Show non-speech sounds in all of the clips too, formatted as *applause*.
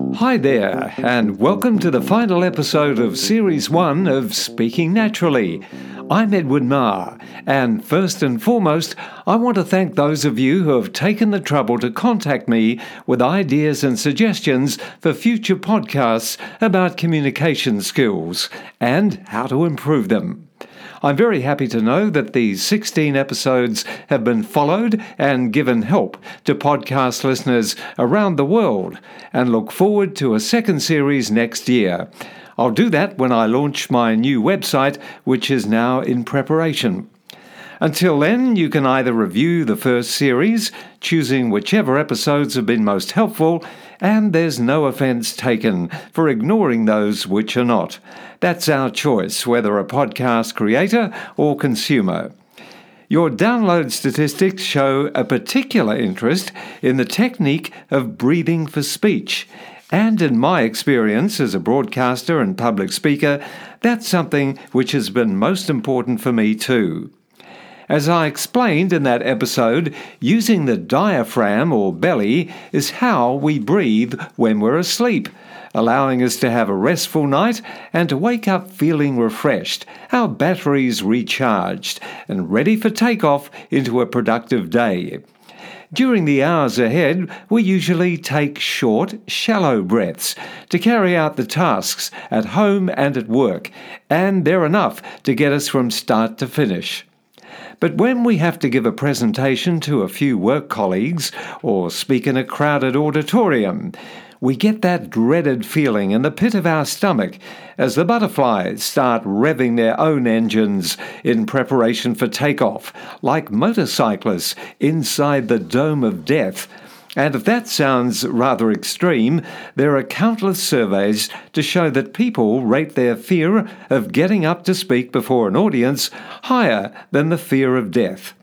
Hi there, and welcome to the final episode of Series 1 of Speaking Naturally. I'm Edwin Maher, and first and foremost, I want to thank those of you who have taken the trouble to contact me with ideas and suggestions for future podcasts about communication skills and how to improve them. I'm very happy to know that these 16 episodes have been followed and given help to podcast listeners around the world, and look forward to a second series next year. I'll do that when I launch my new website, which is now in preparation. Until then, you can either review the first series, choosing whichever episodes have been most helpful, and there's no offence taken for ignoring those which are not. That's our choice, whether a podcast creator or consumer. Your download statistics show a particular interest in the technique of breathing for speech. And in my experience as a broadcaster and public speaker, that's something which has been most important for me too. As I explained in that episode, using the diaphragm or belly is how we breathe when we're asleep, allowing us to have a restful night and to wake up feeling refreshed, our batteries recharged, and ready for takeoff into a productive day. During the hours ahead, we usually take short, shallow breaths to carry out the tasks at home and at work, and they're enough to get us from start to finish. But when we have to give a presentation to a few work colleagues or speak in a crowded auditorium, we get that dreaded feeling in the pit of our stomach as the butterflies start revving their own engines in preparation for takeoff, like motorcyclists inside the dome of death and if that sounds rather extreme, there are countless surveys to show that people rate their fear of getting up to speak before an audience higher than the fear of death.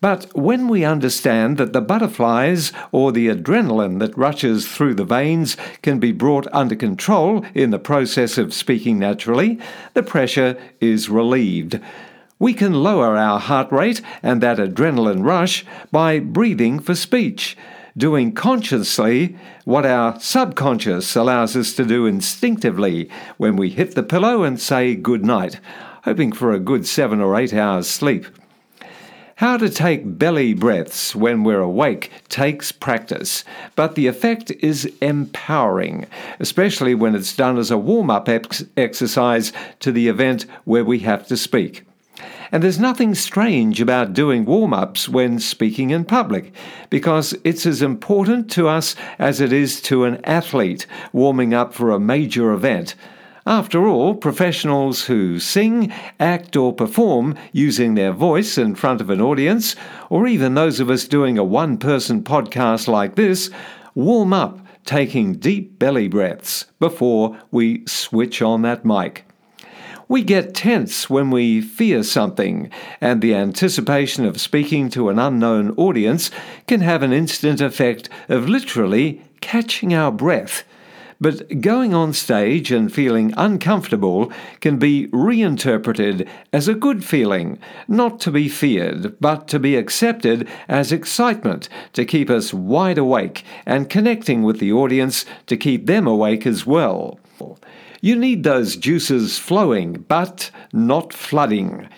But when we understand that the butterflies or the adrenaline that rushes through the veins can be brought under control in the process of speaking naturally, the pressure is relieved. We can lower our heart rate and that adrenaline rush by breathing for speech, doing consciously what our subconscious allows us to do instinctively when we hit the pillow and say good night, hoping for a good seven or eight hours sleep. How to take belly breaths when we're awake takes practice, but the effect is empowering, especially when it's done as a warm up ex- exercise to the event where we have to speak. And there's nothing strange about doing warm ups when speaking in public, because it's as important to us as it is to an athlete warming up for a major event. After all, professionals who sing, act, or perform using their voice in front of an audience, or even those of us doing a one person podcast like this, warm up taking deep belly breaths before we switch on that mic. We get tense when we fear something, and the anticipation of speaking to an unknown audience can have an instant effect of literally catching our breath. But going on stage and feeling uncomfortable can be reinterpreted as a good feeling, not to be feared, but to be accepted as excitement to keep us wide awake and connecting with the audience to keep them awake as well. You need those juices flowing, but not flooding.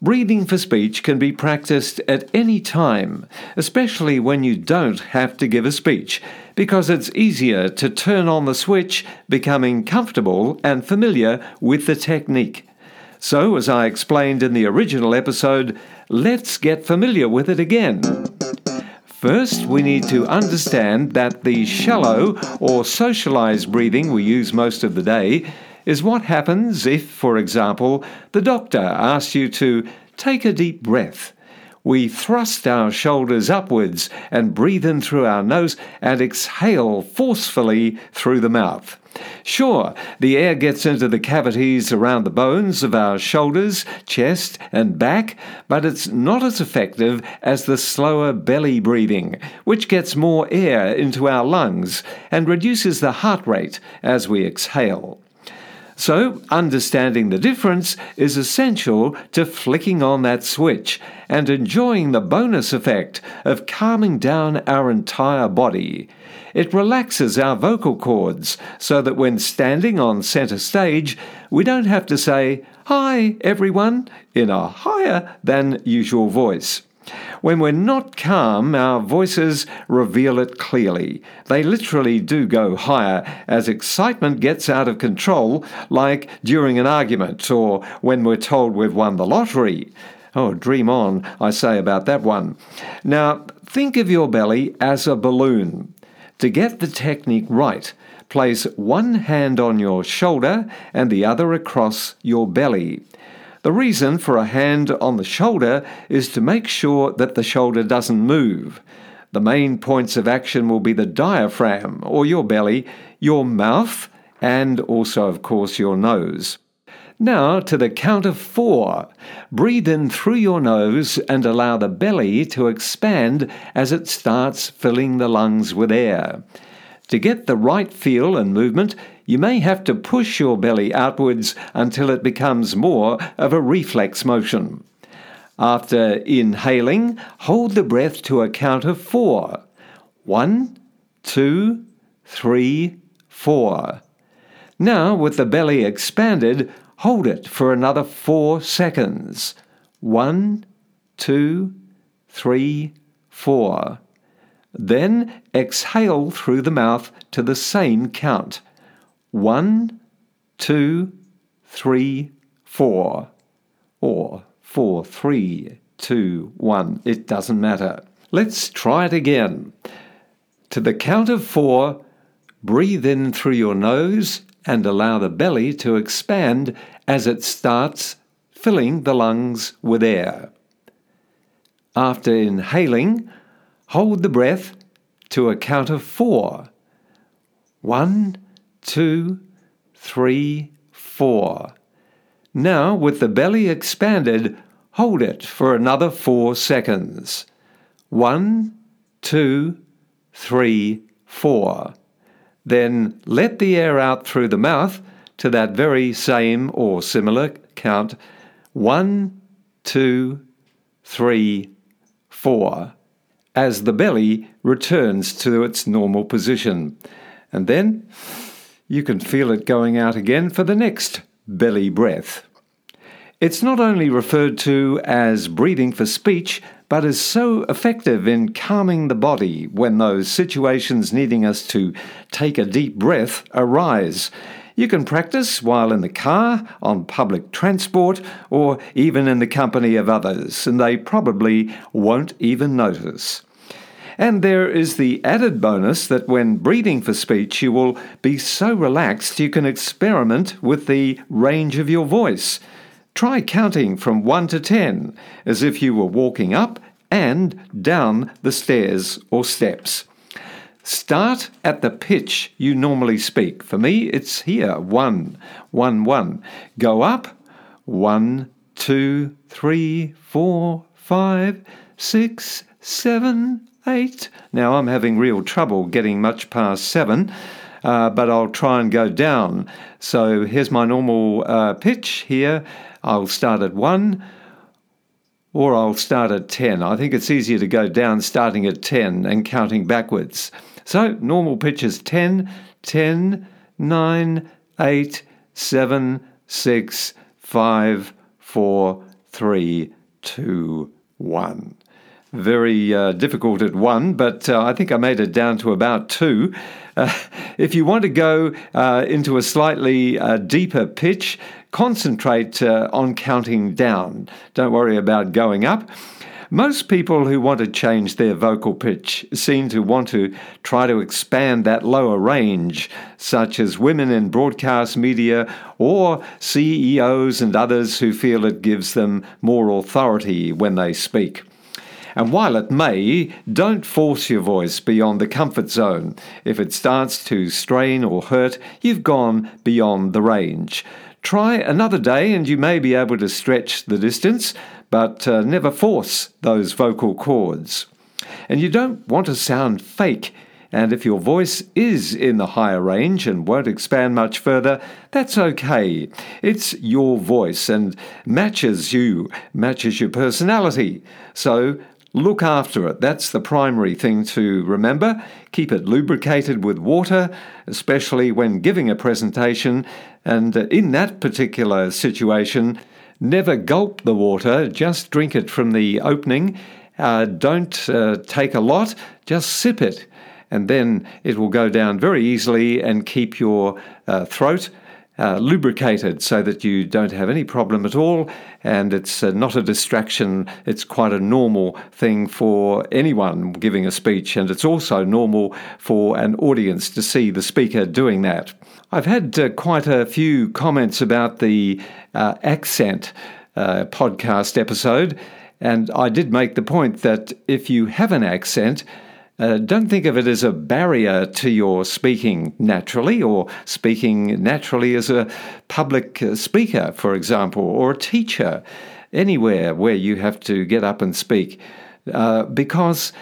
Breathing for speech can be practiced at any time, especially when you don't have to give a speech, because it's easier to turn on the switch, becoming comfortable and familiar with the technique. So, as I explained in the original episode, let's get familiar with it again. First, we need to understand that the shallow or socialized breathing we use most of the day is what happens if, for example, the doctor asks you to take a deep breath. We thrust our shoulders upwards and breathe in through our nose and exhale forcefully through the mouth. Sure, the air gets into the cavities around the bones of our shoulders, chest, and back, but it's not as effective as the slower belly breathing, which gets more air into our lungs and reduces the heart rate as we exhale. So, understanding the difference is essential to flicking on that switch and enjoying the bonus effect of calming down our entire body. It relaxes our vocal cords so that when standing on centre stage, we don't have to say, Hi, everyone, in a higher than usual voice. When we're not calm, our voices reveal it clearly. They literally do go higher as excitement gets out of control, like during an argument or when we're told we've won the lottery. Oh, dream on, I say about that one. Now, think of your belly as a balloon. To get the technique right, place one hand on your shoulder and the other across your belly. The reason for a hand on the shoulder is to make sure that the shoulder doesn't move. The main points of action will be the diaphragm, or your belly, your mouth, and also, of course, your nose. Now to the count of four. Breathe in through your nose and allow the belly to expand as it starts filling the lungs with air. To get the right feel and movement, you may have to push your belly outwards until it becomes more of a reflex motion. After inhaling, hold the breath to a count of four. One, two, three, four. Now, with the belly expanded, hold it for another four seconds. One, two, three, four. Then exhale through the mouth to the same count. One, two, three, four. Or four, three, two, one. It doesn't matter. Let's try it again. To the count of four, breathe in through your nose and allow the belly to expand as it starts filling the lungs with air. After inhaling, Hold the breath to a count of four. One, two, three, four. Now, with the belly expanded, hold it for another four seconds. One, two, three, four. Then let the air out through the mouth to that very same or similar count. One, two, three, four as the belly returns to its normal position. And then you can feel it going out again for the next belly breath. It's not only referred to as breathing for speech, but is so effective in calming the body when those situations needing us to take a deep breath arise. You can practice while in the car, on public transport, or even in the company of others, and they probably won't even notice. And there is the added bonus that when breathing for speech, you will be so relaxed you can experiment with the range of your voice. Try counting from 1 to 10 as if you were walking up and down the stairs or steps. Start at the pitch you normally speak. For me, it's here one, one, one. Go up one, two, three, four, five, six, seven, eight. Now I'm having real trouble getting much past seven. Uh, but I'll try and go down. So here's my normal uh, pitch here. I'll start at one or I'll start at 10. I think it's easier to go down starting at 10 and counting backwards. So normal pitch is 10, 10, 9, 8, 7, 6, 5, 4, 3, 2, 1. Very uh, difficult at one, but uh, I think I made it down to about two. Uh, *laughs* if you want to go uh, into a slightly uh, deeper pitch, concentrate uh, on counting down. Don't worry about going up. Most people who want to change their vocal pitch seem to want to try to expand that lower range, such as women in broadcast media or CEOs and others who feel it gives them more authority when they speak. And while it may, don't force your voice beyond the comfort zone. If it starts to strain or hurt, you've gone beyond the range. Try another day and you may be able to stretch the distance, but uh, never force those vocal cords. And you don't want to sound fake. And if your voice is in the higher range and won't expand much further, that's okay. It's your voice and matches you, matches your personality. So Look after it. That's the primary thing to remember. Keep it lubricated with water, especially when giving a presentation. And in that particular situation, never gulp the water, just drink it from the opening. Uh, don't uh, take a lot, just sip it. And then it will go down very easily and keep your uh, throat uh, lubricated so that you don't have any problem at all and it's uh, not a distraction. It's quite a normal thing for anyone giving a speech, and it's also normal for an audience to see the speaker doing that. I've had uh, quite a few comments about the uh, accent uh, podcast episode, and I did make the point that if you have an accent, uh, don't think of it as a barrier to your speaking naturally or speaking naturally as a public uh, speaker, for example, or a teacher, anywhere where you have to get up and speak. Uh, because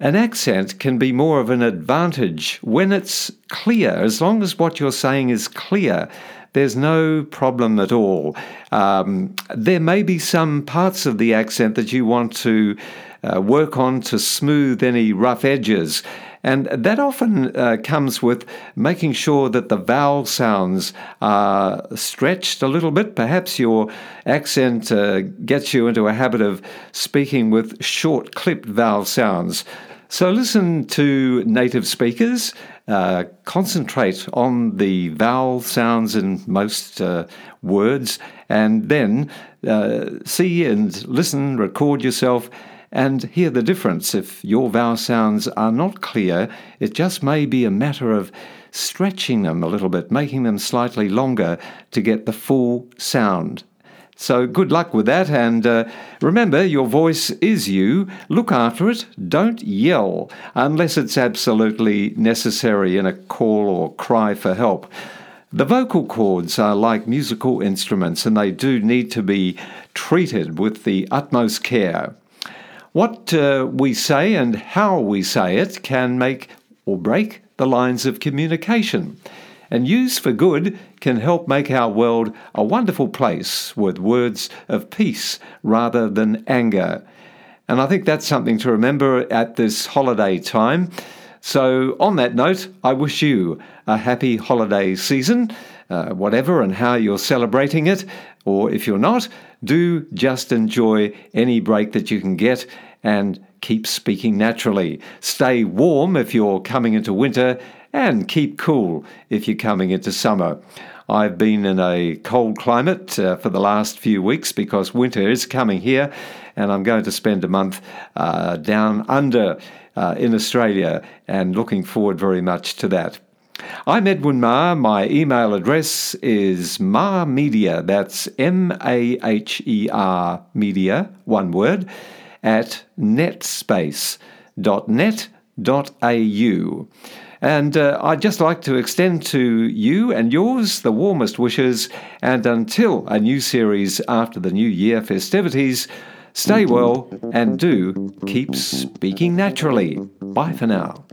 an accent can be more of an advantage when it's clear, as long as what you're saying is clear. There's no problem at all. Um, there may be some parts of the accent that you want to uh, work on to smooth any rough edges. And that often uh, comes with making sure that the vowel sounds are stretched a little bit. Perhaps your accent uh, gets you into a habit of speaking with short, clipped vowel sounds. So listen to native speakers, uh, concentrate on the vowel sounds in most uh, words, and then uh, see and listen, record yourself and hear the difference. If your vowel sounds are not clear, it just may be a matter of stretching them a little bit, making them slightly longer to get the full sound. So good luck with that, and uh, remember, your voice is you. Look after it. Don't yell unless it's absolutely necessary in a call or cry for help. The vocal cords are like musical instruments, and they do need to be treated with the utmost care. What uh, we say and how we say it can make or break the lines of communication. And used for good can help make our world a wonderful place with words of peace rather than anger. And I think that's something to remember at this holiday time. So, on that note, I wish you a happy holiday season, uh, whatever and how you're celebrating it. Or if you're not, do just enjoy any break that you can get and keep speaking naturally. Stay warm if you're coming into winter and keep cool if you're coming into summer. I've been in a cold climate uh, for the last few weeks because winter is coming here, and I'm going to spend a month uh, down under uh, in Australia and looking forward very much to that. I'm Edwin Maher. My email address is mahermedia, that's M A H E R media, one word, at netspace.net.au. And uh, I'd just like to extend to you and yours the warmest wishes. And until a new series after the New Year festivities, stay well and do keep speaking naturally. Bye for now.